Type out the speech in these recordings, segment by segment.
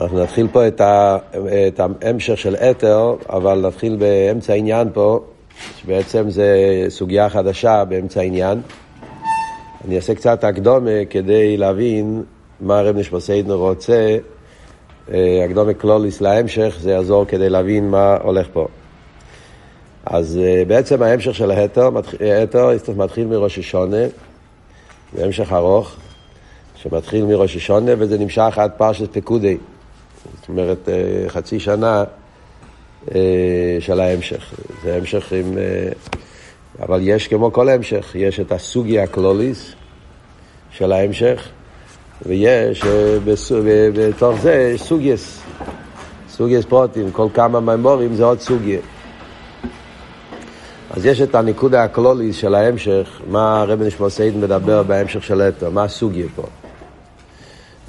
אנחנו נתחיל פה את, ה, את ההמשך של אתר, אבל נתחיל באמצע העניין פה, שבעצם זה סוגיה חדשה באמצע העניין. אני אעשה קצת הקדומה כדי להבין מה הרב נשמוסיידנר רוצה, אה, הקדומה קלוליס להמשך, זה יעזור כדי להבין מה הולך פה. אז אה, בעצם ההמשך של ההתר, ההתר מתחיל מראש השונה, זה המשך ארוך, שמתחיל מראש השונה וזה נמשך עד פרשת פקודי. זאת אומרת, אה, חצי שנה אה, של ההמשך. זה המשך עם... אה, אבל יש כמו כל המשך, יש את הסוגיה הקלוליס של ההמשך, ויש בתוך זה יש סוגייס, סוגייס פרוטים, כל כמה מימורים זה עוד סוגיה. אז יש את הנקודה הכללית של ההמשך, מה הרבי נשמתו עדן מדבר בהמשך של עת"ר, מה הסוגיה פה.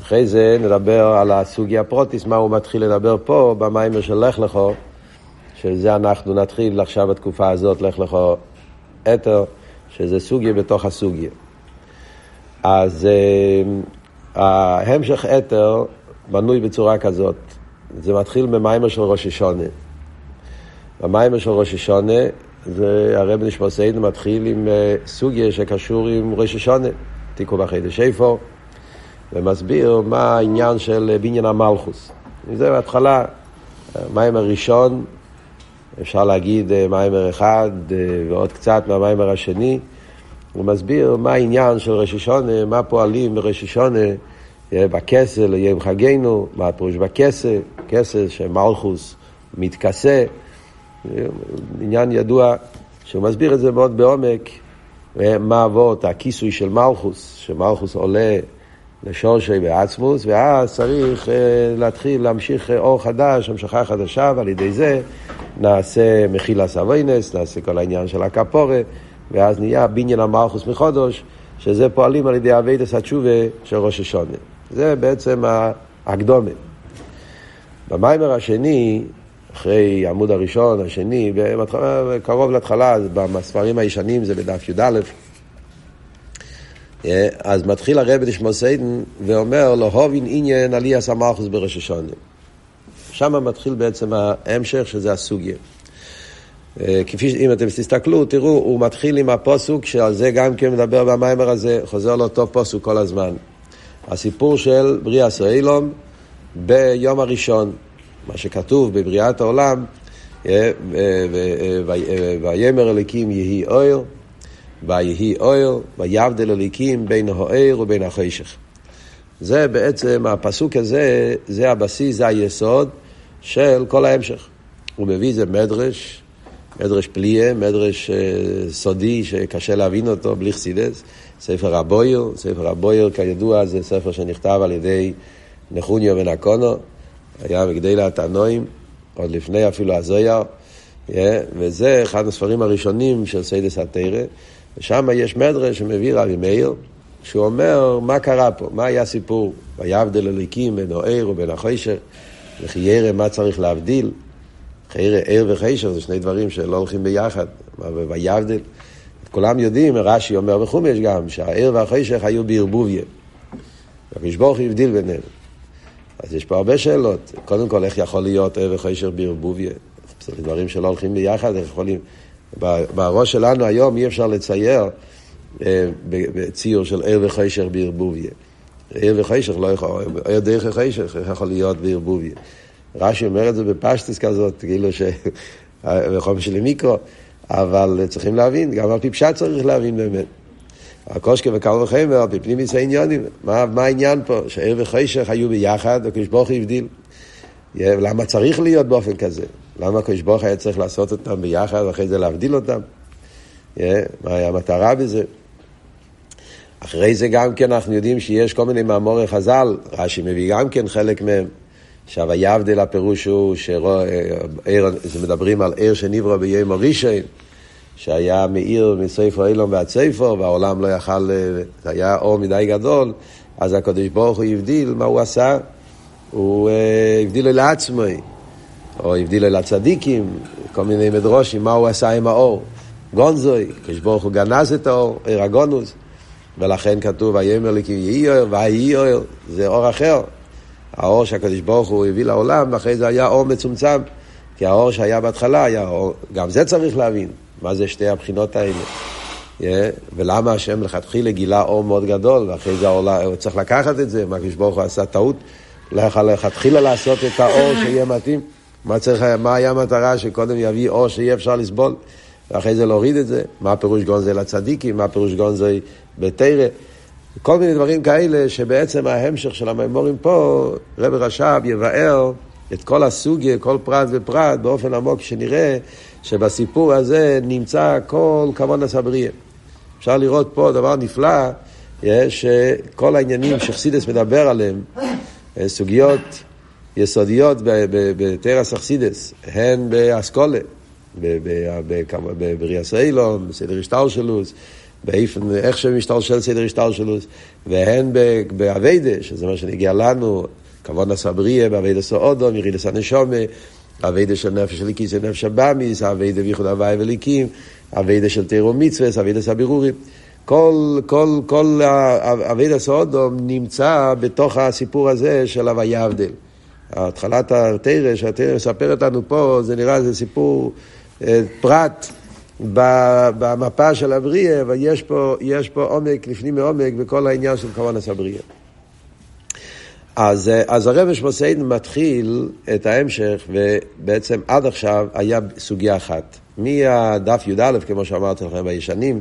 אחרי זה נדבר על הסוגיה הפרטית, מה הוא מתחיל לדבר פה במאמר של לך לך, שזה אנחנו נתחיל עכשיו בתקופה הזאת, לך לך עת"ר, שזה סוגיה בתוך הסוגיה. אז uh, ההמשך עת"ר בנוי בצורה כזאת, זה מתחיל במאמר של ראש השנה. במיימר של ראש השונה, זה הרב נשמע סיידן מתחיל עם uh, סוגיה שקשור עם ראש השונה, תיקו בחידש איפה. ומסביר מה העניין של בניין המלכוס. זה בהתחלה, מיימר ראשון, אפשר להגיד אה, מיימר אחד אה, ועוד קצת מהמיימר השני. הוא מסביר מה העניין של ראשי שונה, מה פועלים בראשי שונה אה, בכסל, יום חגנו, מה הפירוש בכסל, כסל שמלכוס מתכסה. עניין ידוע שהוא מסביר את זה מאוד בעומק, מה אבות הכיסוי של מלכוס, שמלכוס עולה לשורשי בעצמוס, ואז צריך uh, להתחיל להמשיך uh, אור חדש, המשכה חדשה, ועל ידי זה נעשה מחילה סבוינס, נעשה כל העניין של הכפורה, ואז נהיה בניין המלכוס מחודש, שזה פועלים על ידי אביידס התשובה של ראש השונה. זה בעצם הקדומה. במיימר השני, אחרי העמוד הראשון, השני, קרוב להתחלה, בספרים הישנים זה בדף י"א, אה, אז מתחיל הרב לשמוע סיידן ואומר לו, הובין עניין עלי הסמכוס בראש השונה. שם מתחיל בעצם ההמשך שזה הסוגיה. אה, כפי שאם אתם תסתכלו, תראו, הוא מתחיל עם הפוסוק, שעל זה גם כן מדבר במיימר הזה, חוזר לאותו פוסוק כל הזמן. הסיפור של בריאה סוילום ביום הראשון, מה שכתוב בבריאת העולם, אה, ויאמר אליקים יהי אויר, ויהי אויר, ויבדל אליקים בין האויר ובין החשך. זה בעצם, הפסוק הזה, זה הבסיס, זה היסוד של כל ההמשך. הוא מביא איזה מדרש, מדרש פליה, מדרש uh, סודי שקשה להבין אותו בלי חסידס, ספר הבהיר, ספר הבהיר כידוע זה ספר שנכתב על ידי נחוניא בן הקנה, היה מגדולי התנאים, עוד לפני אפילו הזוהר, yeah, וזה אחד הספרים הראשונים של סודות התורה. ושם יש מדרש שמביא רבי מאיר, שהוא אומר מה קרה פה, מה היה הסיפור, ויבדל אלוקים בין האור ובין החושך, וכי ירא מה צריך להבדיל, הרי, אור וחושך זה שני דברים שלא הולכים ביחד, ויבדל. כולם יודעים, רש"י אומר בחומש גם, שהעיר והחיישך היו בערבוביה. הקדוש ברוך הוא הבדיל ביניהם. אז יש פה הרבה שאלות. קודם כל, איך יכול להיות עיר וחיישר בערבוביה? זה דברים שלא הולכים ביחד, איך יכולים... בראש שלנו היום אי אפשר לצייר אה, בציור של עיר וחשך בערבוביה. עיר וחשך לא יכול, עיר דרך החשך יכול להיות בערבוביה. רש"י אומר את זה בפשטס כזאת, כאילו ש... בחום של מיקרו, אבל צריכים להבין, גם על פי פשט צריך להבין באמת. הקושקה וקל וחמר, על פי פנימיס העניונים, מה, מה העניין פה? שעיר וחשך היו ביחד, הקדוש ברוך הבדיל. למה צריך להיות באופן כזה? למה הקדוש ברוך היה צריך לעשות אותם ביחד ואחרי זה להבדיל אותם? Yeah, מה היה המטרה בזה? אחרי זה גם כן אנחנו יודעים שיש כל מיני מאמורי חז"ל, רש"י מביא גם כן חלק מהם. עכשיו, היבדל הפירוש הוא שמדברים על עיר שנברא ביום הראשון, שהיה מאיר מספר אילון ועד ספר, והעולם לא יכל, זה היה אור מדי גדול, אז הקדוש ברוך הוא הבדיל, מה הוא עשה? הוא אה, הבדיל לעצמו. או הבדיל אל הצדיקים, כל מיני מדרושים, מה הוא עשה עם האור. גונזוי, כשברוך הוא גנז את האור, עיר הגונוס, ולכן כתוב, ויאמר לי כי יהי אור, ויהי אור, זה אור אחר. האור שהקדוש ברוך הוא הביא לעולם, ואחרי זה היה אור מצומצם. כי האור שהיה בהתחלה היה אור, גם זה צריך להבין, מה זה שתי הבחינות האלה. Yeah, ולמה השם לכתחילה גילה אור מאוד גדול, ואחרי זה האור, הוא צריך לקחת את זה, מה הקדוש ברוך הוא עשה טעות, לא לכתחילה לעשות את האור שיהיה מתאים. מה, צריך, מה היה המטרה שקודם יביא אור שיהיה אפשר לסבול, ואחרי זה להוריד את זה? מה הפירוש גונזי לצדיקים, מה הפירוש גונזי בתרא? כל מיני דברים כאלה שבעצם ההמשך של המימורים פה, רב רש"ב יבאר את כל הסוגיה, כל פרט ופרט, באופן עמוק שנראה שבסיפור הזה נמצא כל כבוד הסבריה. אפשר לראות פה דבר נפלא, שכל העניינים שחסידס מדבר עליהם, סוגיות יסודיות בתרס אכסידס, הן באסכולה, בריאס אילון, בסדר השטר שלוס, באיפן, איך שמשתלשל סדר השטר שלוס, והן באביידה, שזה מה שנגיע לנו, כבוד הסבריה, באביידה סעודו, מירידס הנשומה, אביידה של נפש של ליקיס ונפש הבאמיס, אביידה בייחוד הוואי וליקים, אביידה של תירו מצווה, אביידה סבירורים. כל, כל, כל אביידה סעודו נמצא בתוך הסיפור הזה של הוויה הבדל. התחלת התרא, שהתרא מספרת לנו פה, זה נראה, זה סיפור אה, פרט במפה של הבריאה, ויש פה, פה עומק, לפנים מעומק, בכל העניין של כוונס הבריאה. אז, אה, אז הרב שמוסיין מתחיל את ההמשך, ובעצם עד עכשיו היה סוגיה אחת. מהדף י"א, כמו שאמרתי לכם בישנים,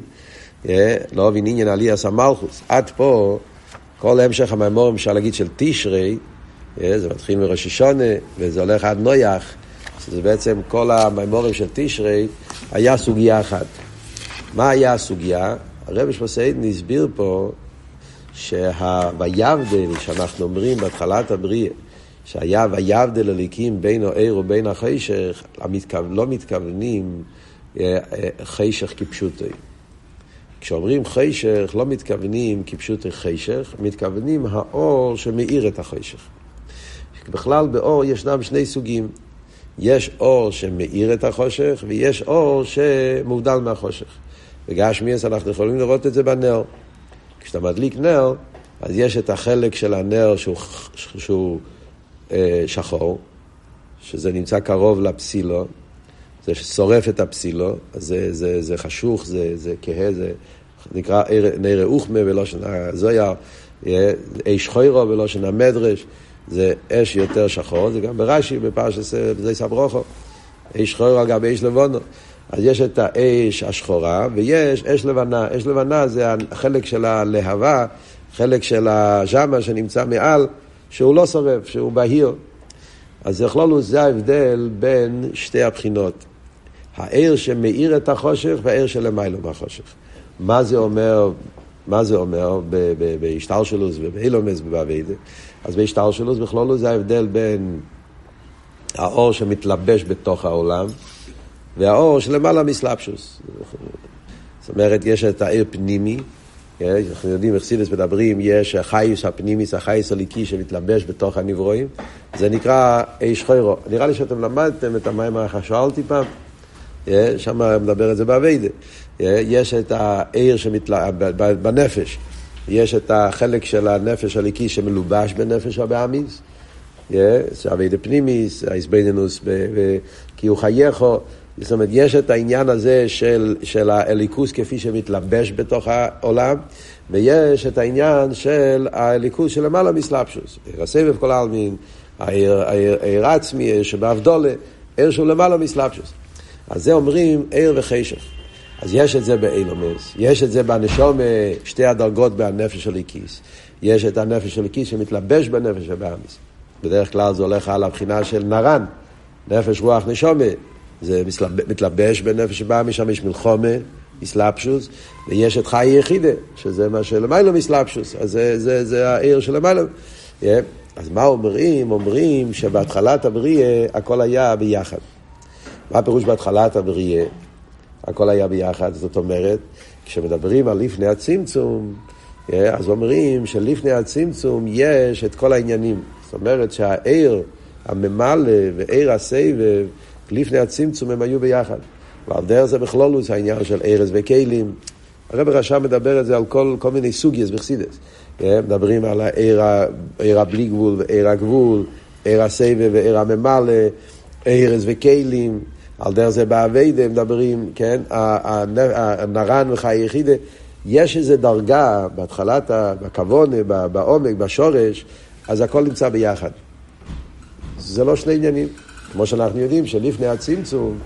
אה, לא מבין עניין עליאס המלכוס, עד פה, כל המשך המימורים, אפשר להגיד, של תשרי, זה מתחיל מראש השונה, וזה הולך עד נויח, שזה בעצם כל המימורים של תשרי, היה סוגיה אחת. מה היה הסוגיה? הרב שמוסיין הסביר פה שה"ויבדל" שאנחנו אומרים בהתחלת הבריאה, שהיה "ויבדל אליקים בין העיר ובין החשך", לא מתכוונים אה, אה, חשך כפשוטי. כשאומרים חשך, לא מתכוונים כפשוטי חשך, מתכוונים האור שמאיר את החשך. בכלל באור ישנם שני סוגים. יש אור שמאיר את החושך, ויש אור שמובדל מהחושך. בגשמיאס אנחנו יכולים לראות את זה בנר. כשאתה מדליק נר, אז יש את החלק של הנר שהוא, שהוא אה, שחור, שזה נמצא קרוב לפסילו, זה ששורף את הפסילו, זה, זה, זה חשוך, זה, זה כהה, זה נקרא נר אוכמה בלושן הזויר, אש חוירו בלושן המדרש, זה אש יותר שחור, זה גם ברש"י, בפרשת זה סברוכו, אש חוירו על גבי אש לבונו. אז יש את האש השחורה ויש אש לבנה. אש לבנה זה החלק של הלהבה, חלק של הז'מה שנמצא מעל, שהוא לא שורף, שהוא בהיר. אז בכלול זה ההבדל בין שתי הבחינות. העיר שמאיר את החושך והעיר שלמיילו מהחושך. מה זה אומר, מה זה אומר בהשתלשלוס ובאילומס ובאביידה? אז בהשתלשלוס בכלול זה ההבדל בין האור שמתלבש בתוך העולם והאור שלמעלה מסלפשוס. זאת אומרת, יש את העיר פנימי, כן? אנחנו יודעים, אכסידס מדברים, יש החייס הפנימיס, החייס הליקי שמתלבש בתוך הנברואים, זה נקרא אש חוירו. נראה לי שאתם למדתם את המים ששאלתי פעם, כן? שם מדבר את זה באביידה. כן? יש את העיר שמתלבש, בנפש, יש את החלק של הנפש הליקי שמלובש בנפש הבאמיס, זה אביידה פנימיס, האיזבנינוס, כי הוא חייכו. זאת אומרת, יש את העניין הזה של, של האליקוס כפי שמתלבש בתוך העולם, ויש את העניין של האליקוס שלמעלה מסלבשוס. עיר הסבב כל העלמין, העיר עצמי, עיר שבאבדולה, עיר שהוא למעלה מסלבשוס. אז זה אומרים עיר וחשך. אז יש את זה באילומס, יש את זה בנשום, שתי הדרגות בנפש של איקיס. יש את הנפש של איקיס שמתלבש בנפש הבאמיס. בדרך כלל זה הולך על הבחינה של נרן, נפש רוח נשומה. זה מתלבש בנפש שבאה משם, יש מלחומה, מסלבשוס, ויש את חיי יחידה, שזה מה שלמיילו מסלבשוס, אז זה, זה, זה העיר שלמיילו. Yeah. אז מה אומרים? אומרים שבהתחלת הבריאה הכל היה ביחד. מה הפירוש בהתחלת הבריאה? הכל היה ביחד, זאת אומרת, כשמדברים על לפני הצמצום, yeah, אז אומרים שלפני הצמצום יש את כל העניינים. זאת אומרת שהעיר הממלא ועיר הסבב לפני הצמצום הם היו ביחד. ועל דרך זה בכלולוס העניין של ארז וכלים. הרב רשם מדבר את זה על כל, כל מיני סוגיות בחסידס. מדברים על העיר הבלי גבול ועיר הגבול, עיר הסבב ועיר הממלא, ערס וכלים, על דרך זה באביידה מדברים, כן, הנרן וחיי יחידה. יש איזו דרגה בהתחלת, בכוונה, בעומק, בשורש, אז הכל נמצא ביחד. זה לא שני עניינים. כמו שאנחנו יודעים שלפני הצמצום,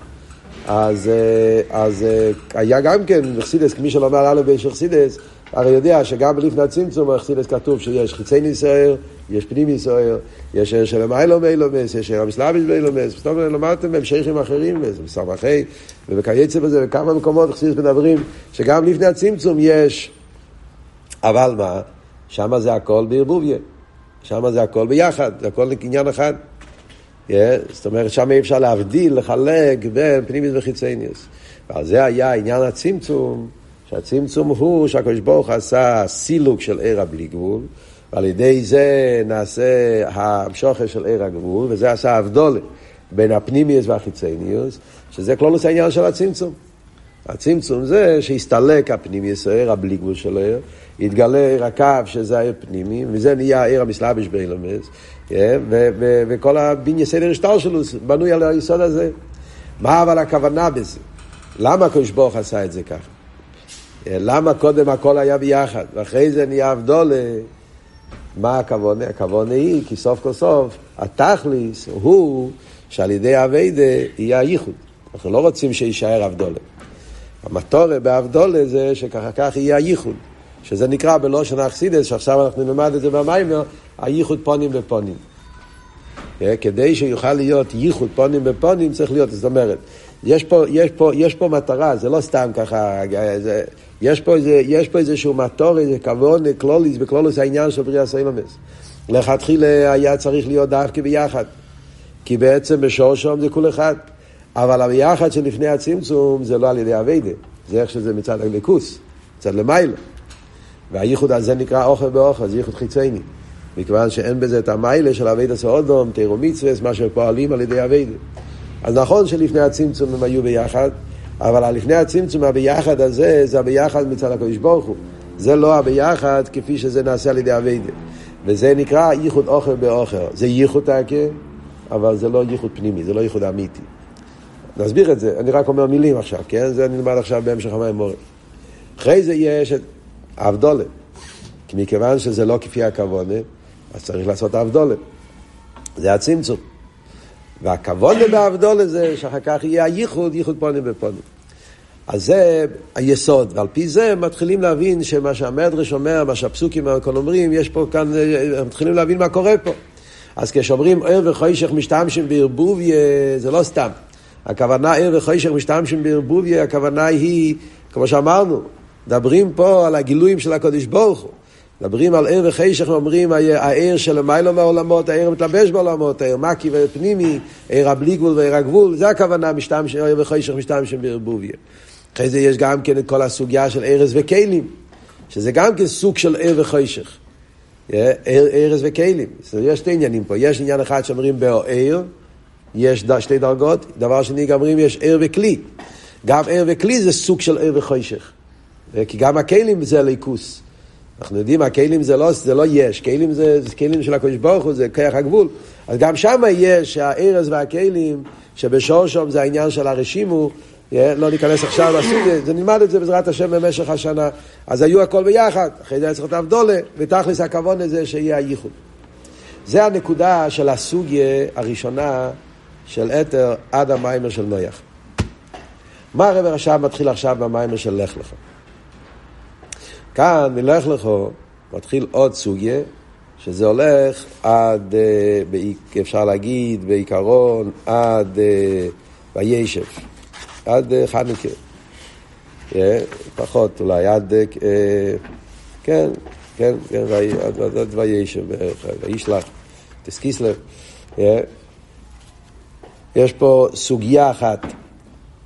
אז, אה, אז אה, היה גם כן בחסידס, כמי שלומר א' באיש חסידס, הרי יודע שגם לפני הצמצום בחסידס כתוב שיש חיצי ניסייר, יש פנים ניסייר, יש ער של המיילו מיילומס, יש ער המסלאביש מיילומס, זאת אומרת, למדתם בהמשכים אחרים, בסמכי, ובקייצא בזה, וכמה מקומות חסידס מדברים, שגם לפני הצמצום יש, אבל מה, שמה זה הכל בערבוביה, שמה זה הכל ביחד, זה הכל עניין אחד. Yeah, זאת אומרת, שם אי אפשר להבדיל, לחלק בין פנימיס וחיצניוס. ועל זה היה עניין הצמצום, שהצמצום הוא שהקדוש ברוך עשה סילוק של עיר הבלי גבול, ועל ידי זה נעשה המשוכר של עיר הגבול, וזה עשה הבדולת בין הפנימיוס והחיצניוס, שזה כלולוס העניין של הצמצום. הצמצום זה שהסתלק הפנימיוס, העיר הבלי גבול של העיר, התגלה עיר הקו שזה העיר פנימי, וזה נהיה העיר המסלבש באילומס, וכל הבניין סדר השטר שלו בנוי על היסוד הזה. מה אבל הכוונה בזה? למה הקדוש ברוך עשה את זה ככה? למה קודם הכל היה ביחד, ואחרי זה נהיה אבדולה? מה הכוונה? הכוונה היא, כי סוף כל סוף, התכליס הוא שעל ידי אביידה יהיה הייחוד. אנחנו לא רוצים שיישאר אבדולה. המטורה באבדולה זה שככה כך יהיה הייחוד. שזה נקרא בלושן אכסידס, שעכשיו אנחנו נלמד את זה במיימר, הייחוד פונים בפונים. אה, כדי שיוכל להיות ייחוד פונים בפונים צריך להיות, זאת אומרת, יש פה, יש פה, יש פה מטרה, זה לא סתם ככה, זה, יש, פה איזה, יש פה איזשהו מטור, איזה כבוד, קלוליס, בקלוליס העניין של בריאה סיילומס. לכתחילה היה צריך להיות דווקא ביחד, כי בעצם בשור שם זה כול אחד. אבל הביחד שלפני הצמצום זה לא על ידי אביידה, זה איך שזה מצד הליכוס, מצד למעלה. והייחוד הזה נקרא אוכל באוכל, זה ייחוד חיצייני. מכיוון שאין בזה את המיילה של אביידה סעודום, תירו מצווה, מה שפועלים על ידי אביידה. אז נכון שלפני הצמצום הם היו ביחד, אבל לפני הצמצום הביחד הזה, זה הביחד מצד הקדוש ברוך הוא. זה לא הביחד כפי שזה נעשה על ידי אביידה. וזה נקרא ייחוד אוכל באוכל. זה ייחוד תקה, אבל זה לא ייחוד פנימי, זה לא ייחוד אמיתי. נסביר את זה, אני רק אומר מילים עכשיו, כן? זה נלמד עכשיו בהמשך המים מורים. אחרי זה יש את אבדולה. כי מכיוון שזה לא כפי הכוונה, אז צריך לעשות אבדולה. זה הצמצום. והכוונה באבדולה זה שאחר כך יהיה הייחוד, ייחוד פונים בפונים. אז זה היסוד, ועל פי זה מתחילים להבין שמה שהמדרש אומר, מה שהפסוקים הכל אומרים, יש פה כאן, מתחילים להבין מה קורה פה. אז כשאומרים ער וחוישך משתמשים בערבוביה, זה לא סתם. הכוונה ער וחוישך משתמשים בערבוביה, הכוונה היא, כמו שאמרנו, מדברים פה על הגילויים של הקודש ברוך הוא. מדברים על ער וחשך ואומרים הער של מיילו מהעולמות, הער מתלבש בעולמות, הער מקי ופנימי, ער הבלי גבול וער הגבול, זה הכוונה משתמש, ער וחשך משתמשים בערבוביה. אחרי זה יש גם כן את כל הסוגיה של ארז וכלים, שזה גם כן סוג של ער וחשך. ארז וכלים. יש שתי עניינים פה, יש עניין אחד שאומרים בער, יש שתי דרגות, דבר שני גם אומרים יש ער וכלי. גם ער וכלי זה סוג של ער וחשך. כי גם הכלים זה ליכוס. אנחנו יודעים, הכלים זה לא, זה לא יש, כלים זה, זה כלים של הקדוש ברוך הוא, זה כיח הגבול. אז גם שם יש הארז והכלים, שבשור שם זה העניין של הרשימו, לא ניכנס עכשיו לסוג, זה נלמד את זה בעזרת השם במשך השנה. אז היו הכל ביחד, אחרי זה היה צריך את אבדולה, ותכלס הכוון לזה שיהיה הייחוד. זה הנקודה של הסוגיה הראשונה של אתר עד המיימר של נויח. מה הרב עכשיו מתחיל עכשיו במיימר של לך לך? כאן, מלך לכו, מתחיל עוד סוגיה, שזה הולך עד, אה, אפשר להגיד, בעיקרון, עד אה, וישב, עד אה, חנוכה. פחות אולי, עד, כן, כן, כן, עד וישב וישלח, תסקיסלב. יש פה סוגיה אחת,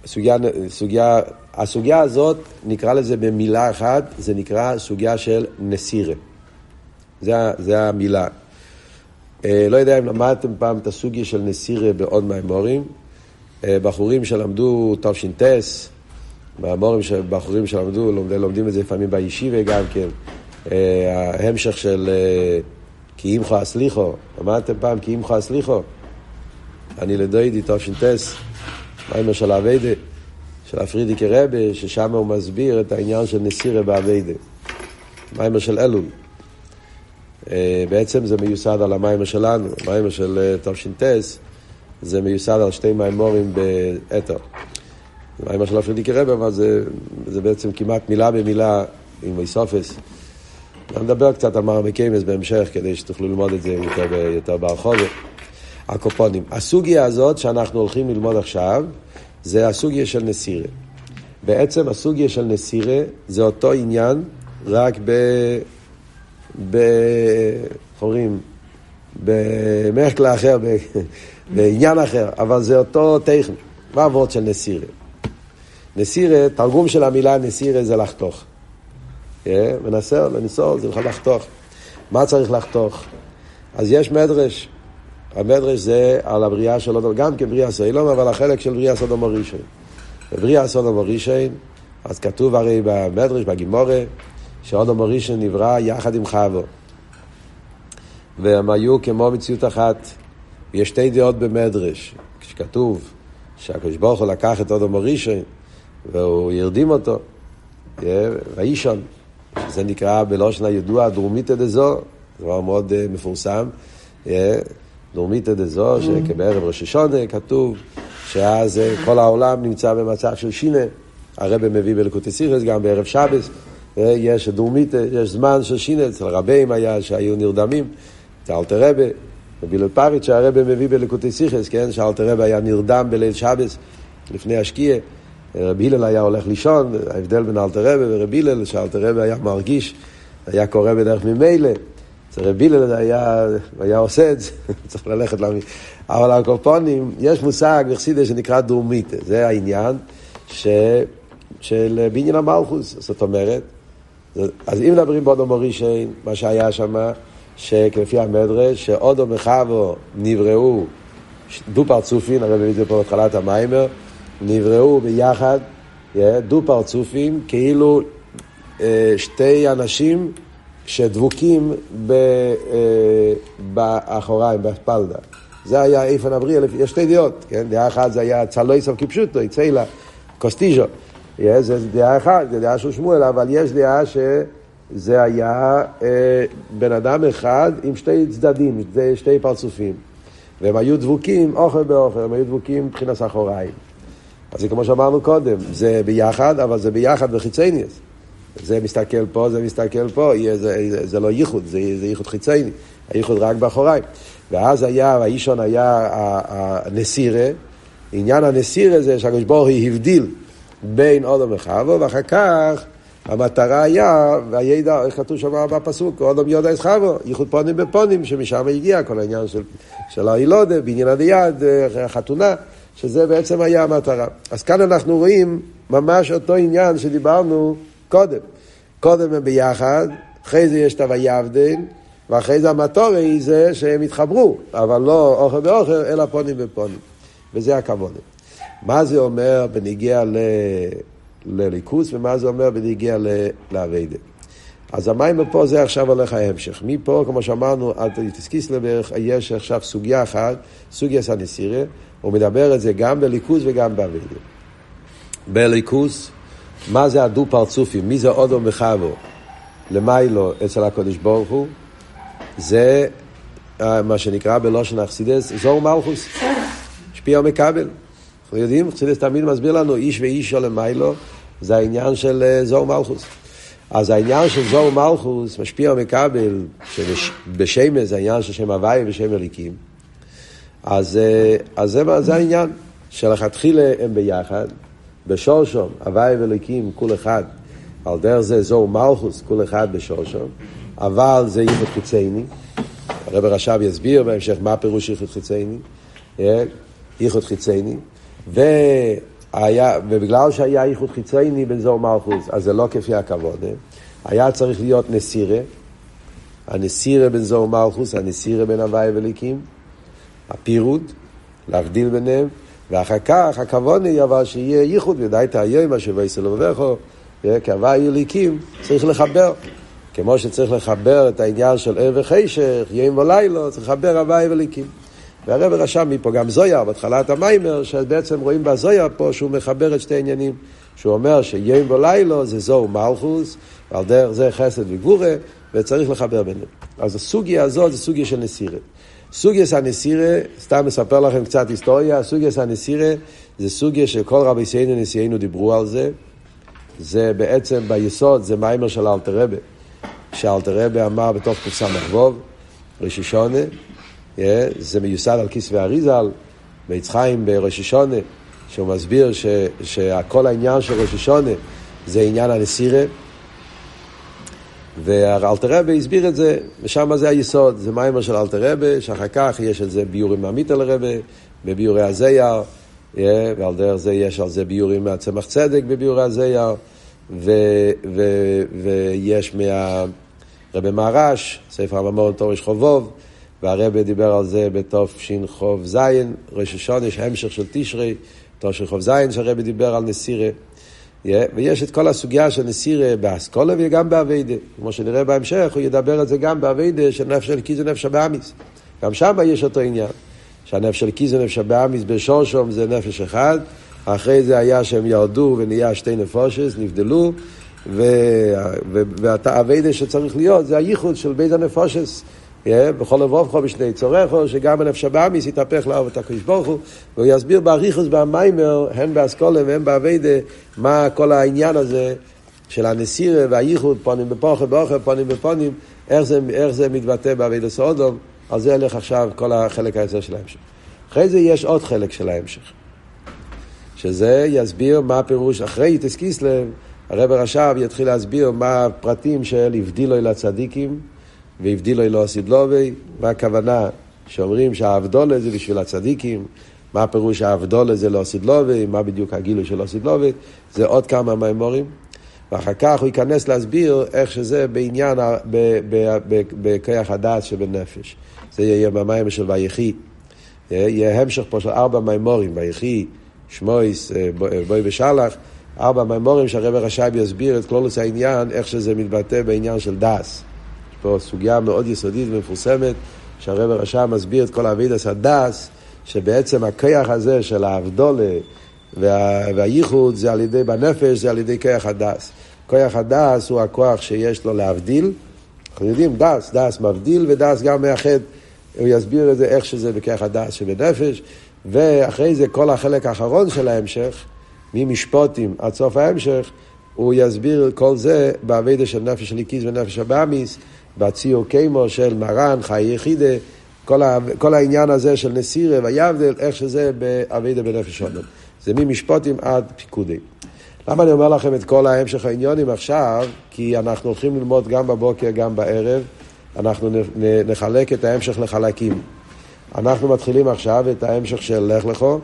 סוגיה, סוגיה הסוגיה הזאת, נקרא לזה במילה אחת, זה נקרא סוגיה של נסירה. זה, זה המילה. אה, לא יודע אם למדתם פעם את הסוגיה של נסירה בעוד מהמורים. אה, בחורים שלמדו תש"ס, בחורים שלמדו, לומדים, לומדים את זה לפעמים בישיבה גם כן. ההמשך של כי חו אסליחו, אמרתם פעם כי חו אסליחו? אני לדוידי תש"ס, מיימר של אביידה, של הפרידיקי רבה, ששם הוא מסביר את העניין של נסירה באביידה. מיימר של אלול. בעצם זה מיוסד על המיימר שלנו, המיימר של תש"ס זה מיוסד על שתי מיימורים באתר. זה מיימר של הפרידיקי רבה, אבל זה, זה בעצם כמעט מילה במילה עם איסופס. נדבר קצת על מרמי קיימס בהמשך, כדי שתוכלו ללמוד את זה יותר, יותר ברחובות. הקופונים. הסוגיה הזאת שאנחנו הולכים ללמוד עכשיו, זה הסוגיה של נסירה. בעצם הסוגיה של נסירה זה אותו עניין, רק ב... ב... איך אומרים? במחקלה אחר, ב... בעניין אחר, אבל זה אותו טכן. מה הוורד של נסירה? נסירה, תרגום של המילה נסירה זה לחתוך. מנסר, לנסור, זה בכלל לחתוך. מה צריך לחתוך? אז יש מדרש. המדרש זה על הבריאה של אודום, גם כן בריאה סוילום, אבל החלק של בריאה סודום הראשון. בבריאה סודום הראשון, אז כתוב הרי במדרש, בגימורה, שאודום הראשון נברא יחד עם חבו. והם היו כמו מציאות אחת. יש שתי דעות במדרש. כשכתוב שהקדוש ברוך הוא לקח את אודום הראשון והוא ירדים אותו, וישון, זה נקרא בלושן הידוע דרומיתא דזו, דבר מאוד uh, מפורסם. דרומיתא דזו, mm. שכבערב ראש השונה כתוב שאז uh, כל העולם נמצא במצב של שינה. הרב מביא בלקוטי סיכס, גם בערב שבס, uh, יש דרומיתא, יש זמן של שינה, אצל רבים היה שהיו נרדמים, אלתר רבה, בבילל פריץ שהרב מביא בלקוטי סיכס, כן, שאלתר רבה היה נרדם בליל שבס לפני השקיעה. רבי הלל היה הולך לישון, ההבדל בין אלתר רבי ורבי הלל, שאלתר רבי היה מרגיש, היה קורא בדרך ממילא. אצל רבי הלל היה, היה עושה את זה, צריך ללכת למי. אבל הקופונים, יש מושג בחסידה שנקרא דורמיתא, זה העניין ש, של בניין המלכוס, זאת אומרת, אז אם מדברים באודו מורישיין, מה שהיה שם, שכפי המדרש, שאודו מחבו נבראו דו פרצופין, הרב הביא את זה פה בתחילת המיימר, נבראו ביחד דו פרצופים, כאילו אה, שתי אנשים שדבוקים באחוריים, באספלדה. זה היה איפן אבריה, יש שתי דעות, כן? דעה אחת זה היה צלוי סוף כפשוטו, ציילה, קוסטיז'ו. זה דעה אחת, זה דעה של שמואל, אבל יש דעה שזה היה אה, בן אדם אחד עם שתי צדדים, שתי פרצופים. והם היו דבוקים אוכל באוכל, הם היו דבוקים מבחינת אחוריים. אז זה כמו שאמרנו קודם, זה ביחד, אבל זה ביחד בחיצניאס. זה מסתכל פה, זה מסתכל פה, זה, זה, זה לא ייחוד, זה, זה ייחוד חיצייני, הייחוד רק באחוריים. ואז היה, האישון היה הנסירה, עניין הנסירה זה שהקדוש ברוך הוא הבדיל בין אודום וחבו, ואחר כך המטרה היה, והידע, איך כתוב שם בפסוק, אודום יודע את חבו, ייחוד פונים בפונים, שמשם הגיע כל העניין של, של האילודה, בעניין הדיד, חתונה. שזה בעצם היה המטרה. אז כאן אנחנו רואים ממש אותו עניין שדיברנו קודם. קודם הם ביחד, אחרי זה יש את הויבדל, ואחרי זה המטורי היא זה שהם התחברו, אבל לא אוכל באוכל, אלא פונים בפונים. וזה הכבוד. מה זה אומר בניגיע ל... לליכוס, ומה זה אומר בניגיע לאביידה. אז המים פה זה עכשיו הולך ההמשך. מפה, כמו שאמרנו, אל תסכיס לברך, יש עכשיו סוגיה אחת, סוגיה סניסיריה, הוא מדבר את זה גם בליכוס וגם באביידה. בליכוס, מה זה הדו פרצופים? מי זה אודו מחבו? למיילו אצל הקודש ברוך הוא? זה אה, מה שנקרא בלושן אכסידס, זור מלכוס, שפיע ומקבל. אנחנו יודעים, אכסידס תמיד מסביר לנו, איש ואישו למיילו, זה העניין של אה, זור מלכוס. אז העניין של זור מלכוס, משפיע ומקבל, שבשמש זה העניין של שם הוואי ושם אליקים. אז, אה, אז זה, זה העניין, שלכתחילה הם ביחד, בשורשום, הוואי ואליקים, כול אחד, על דרך זה זור מלכוס, כול אחד בשורשום, אבל זה ייחוד חיצייני. הרב רש"ב יסביר בהמשך מה פירוש ייחוד חיצייני. אה, ייחוד חיצייני. והיה, ובגלל שהיה ייחוד חיצייני זור מלכוס, אז זה לא כפי הכבוד. אה. היה צריך להיות נסירה, הנסירה בין זור מלכוס, הנסירה בין הוואי ואליקים. הפירוד, להבדיל ביניהם, ואחר כך הכוונה היא אבל שיהיה ייחוד, ודאי את היום אשר ויסל ובכו, כהווה אליקים, צריך לחבר. כמו שצריך לחבר את העניין של ער וחשך, יום ולילה, צריך לחבר הוואי וליקים. והרב רשם מפה גם זויה בהתחלת המיימר, שבעצם רואים בזויה פה שהוא מחבר את שתי עניינים. שהוא אומר שיום ולילה זה זוהו מלכוס, ועל דרך זה חסד וגבורה, וצריך לחבר ביניהם. אז הסוגיה הזאת זה סוגיה של נסירה. סוגיית הנסירה, סתם מספר לכם קצת היסטוריה, סוגיית הנסירה זה סוגיה שכל רבי סיינו נשיאנו דיברו על זה. זה בעצם ביסוד, זה מיימר של אלתר רבה. שאלתר רבה אמר בתוך קופסה מחבוב, ראש השונה, זה מיוסד על כיס ואריזל, בעץ חיים בראש השונה, שהוא מסביר שכל העניין של ראש השונה זה עניין הנסירה. ואלתר רבה הסביר את זה, ושם זה היסוד, זה מיימר של אלתר רבה, שאחר כך יש את זה ביורים מעמית על רבה, בביורי הזייר, ועל דרך זה יש על זה ביורים מהצמח צדק בביורי הזייר, ויש מהרבה מהרש, ספר הממון תורש חובוב, והרבה דיבר על זה בתשכ"ז, ראש השונה, יש המשך של תשרי, תשכ"ז שהרבה דיבר על נסירה. Yeah, ויש את כל הסוגיה של נסירה באסכולה וגם באביידה. כמו שנראה בהמשך, הוא ידבר על זה גם באביידה של נפש של קיזו נפש הבאמיס. גם שם יש אותו עניין. שהנפש של קיזו נפש הבאמיס בשורשום זה נפש אחד, אחרי זה היה שהם ירדו ונהיה שתי נפושס, נבדלו, והאביידה שצריך להיות זה הייחוד של בית הנפושס. בכל לבובכו בשני צורךו, שגם הנפש הבאמיס יתהפך לאהוב את הקדוש ברוך הוא, והוא יסביר באריכוס במיימר, הן באסכולה והן באביידה, מה כל העניין הזה של הנסירה והייחוד, פונים בפוחד, באוכל, פונים בפונים, איך זה, איך זה מתבטא באביידה סעודום, על זה ילך עכשיו כל החלק היצר של ההמשך. אחרי זה יש עוד חלק של ההמשך, שזה יסביר מה הפירוש, אחרי איתס קיסלב, הרב הרש"ב יתחיל להסביר מה הפרטים של הבדילו אל הצדיקים, והבדילו אלוהו סדלובי, מה הכוונה שאומרים שהאבדולה זה בשביל הצדיקים, מה הפירוש שהאבדולה זה לא סדלובי, מה בדיוק הגילוי של לא סדלובי, זה עוד כמה מימורים. ואחר כך הוא ייכנס להסביר איך שזה בעניין, בכוח הדעת שבנפש. זה יהיה במים של ויחי. יהיה המשך פה של ארבע מימורים, ויחי, שמויס, אה, בואי ושלח, ארבע מימורים שהרבר רש"ב יסביר את כלולוס העניין, איך שזה מתבטא בעניין של דס. פה סוגיה מאוד יסודית ומפורסמת, שהרבי הרש"ב מסביר את כל עבודת הדעת, שבעצם הכוח הזה של ההבדלה וה, והייחוד זה על ידי, בנפש זה על ידי כוח הדעת. כוח הדעת הוא הכוח שיש לו להבדיל. אנחנו יודעים, דעת, דעת מבדיל ודעת גם מאחד. הוא יסביר את זה איך שזה בכוח הדעת שבנפש. ואחרי זה כל החלק האחרון של ההמשך, ממשפטים עד סוף ההמשך, הוא יסביר כל זה באבידה של נפש הליקיס ונפש הבאמיס. בציור קיימו של מרן, חיי יחידה, כל, ה, כל העניין הזה של נסירה ויבדל, איך שזה באבידה בנפש אדם. זה ממשפוטים עד פיקודי. למה אני אומר לכם את כל ההמשך העניונים עכשיו? כי אנחנו הולכים ללמוד גם בבוקר, גם בערב. אנחנו נחלק את ההמשך לחלקים. אנחנו מתחילים עכשיו את ההמשך של לך לכו,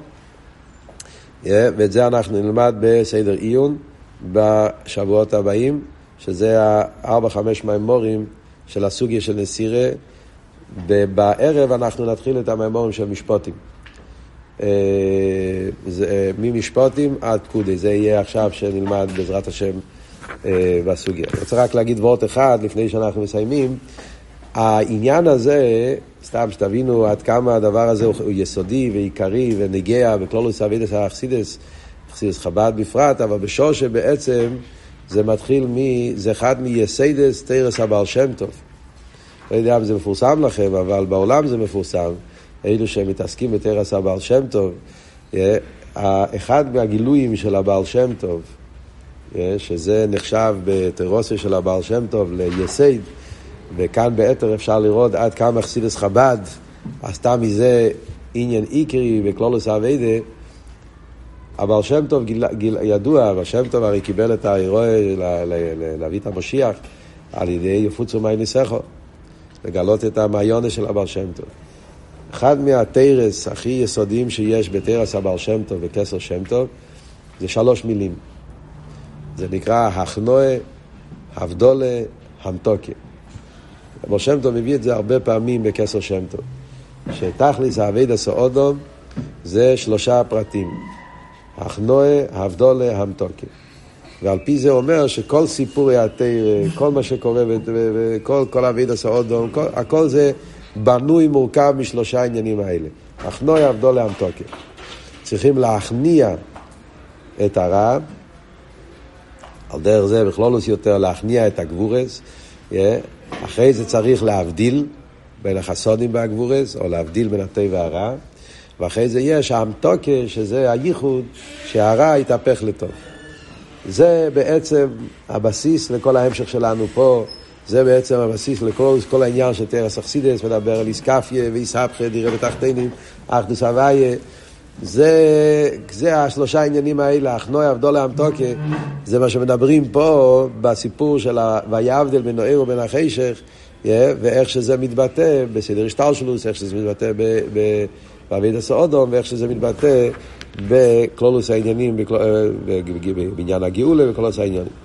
ואת זה אנחנו נלמד בסדר עיון בשבועות הבאים, שזה הארבע-חמש מימורים של הסוגיה של נסירה, ובערב אנחנו נתחיל את המימורים של משפוטים. אה, אה, ממשפוטים עד פקודי, זה יהיה עכשיו שנלמד בעזרת השם אה, בסוגיה. אני רוצה רק להגיד וורט אחד לפני שאנחנו מסיימים. העניין הזה, סתם שתבינו עד כמה הדבר הזה הוא יסודי ועיקרי ונגיע בכלולוס אבידס האכסידס, אכסידס חב"ד בפרט, אבל בשור שבעצם זה מתחיל מ... זה אחד מייסיידס תרס הבעל שם טוב. לא יודע אם זה מפורסם לכם, אבל בעולם זה מפורסם. אלו שמתעסקים בתרס הבעל שם טוב. אה, אחד מהגילויים של הבעל שם טוב, אה, שזה נחשב בתרוסיה של הבעל שם טוב ליסייד, וכאן ביתר אפשר לראות עד כמה חסידס חב"ד עשתה מזה עניין איקרי וכלולוס אביידה. הבעל שם טוב גיל, גיל, ידוע, הבעל שם טוב הרי קיבל את האירוע להביא את המשיח על ידי יפוצו מי ניסחו, לגלות את המעיונה של הבעל שם טוב. אחד מהתרס הכי יסודיים שיש בתרס הבעל שם טוב וכסר שם טוב זה שלוש מילים. זה נקרא הכנועה, הבדולה, המתוקה. הבעל שם טוב מביא את זה הרבה פעמים בכסר שם טוב. שתכליס האביד הסעודום זה שלושה פרטים. הכנועה, הבדולה, המתוקה. ועל פי זה אומר שכל סיפורי התרא, כל מה שקורה וכל כל אביד הסעודום, הכל זה בנוי מורכב משלושה עניינים האלה. אחנוי עבדו לאמתוקי. צריכים להכניע את הרע, על דרך זה בכלולוס יותר להכניע את הגבורס, אחרי זה צריך להבדיל בין החסודים והגבורס, או להבדיל בין הטבע והרע, ואחרי זה יש האמתוקה, שזה הייחוד, שהרע יתהפך לטוב. זה בעצם הבסיס לכל ההמשך שלנו פה. זה בעצם הבסיס לכל כל העניין של תרס אכסידס, מדבר על איסקפיה ואיסהפכה, דירה בתחתינים, אחדוס הוויה. זה, זה השלושה העניינים האלה, אחנוי עבדו לאמתוקה, זה מה שמדברים פה בסיפור של ויעבדל בין נוער ובין החשך, ואיך שזה מתבטא בסדר השטלשלוס, איך שזה מתבטא בעביד הסעודום, ואיך שזה מתבטא בכלולוס העניינים, בעניין הגאולה וכלולוס העניינים.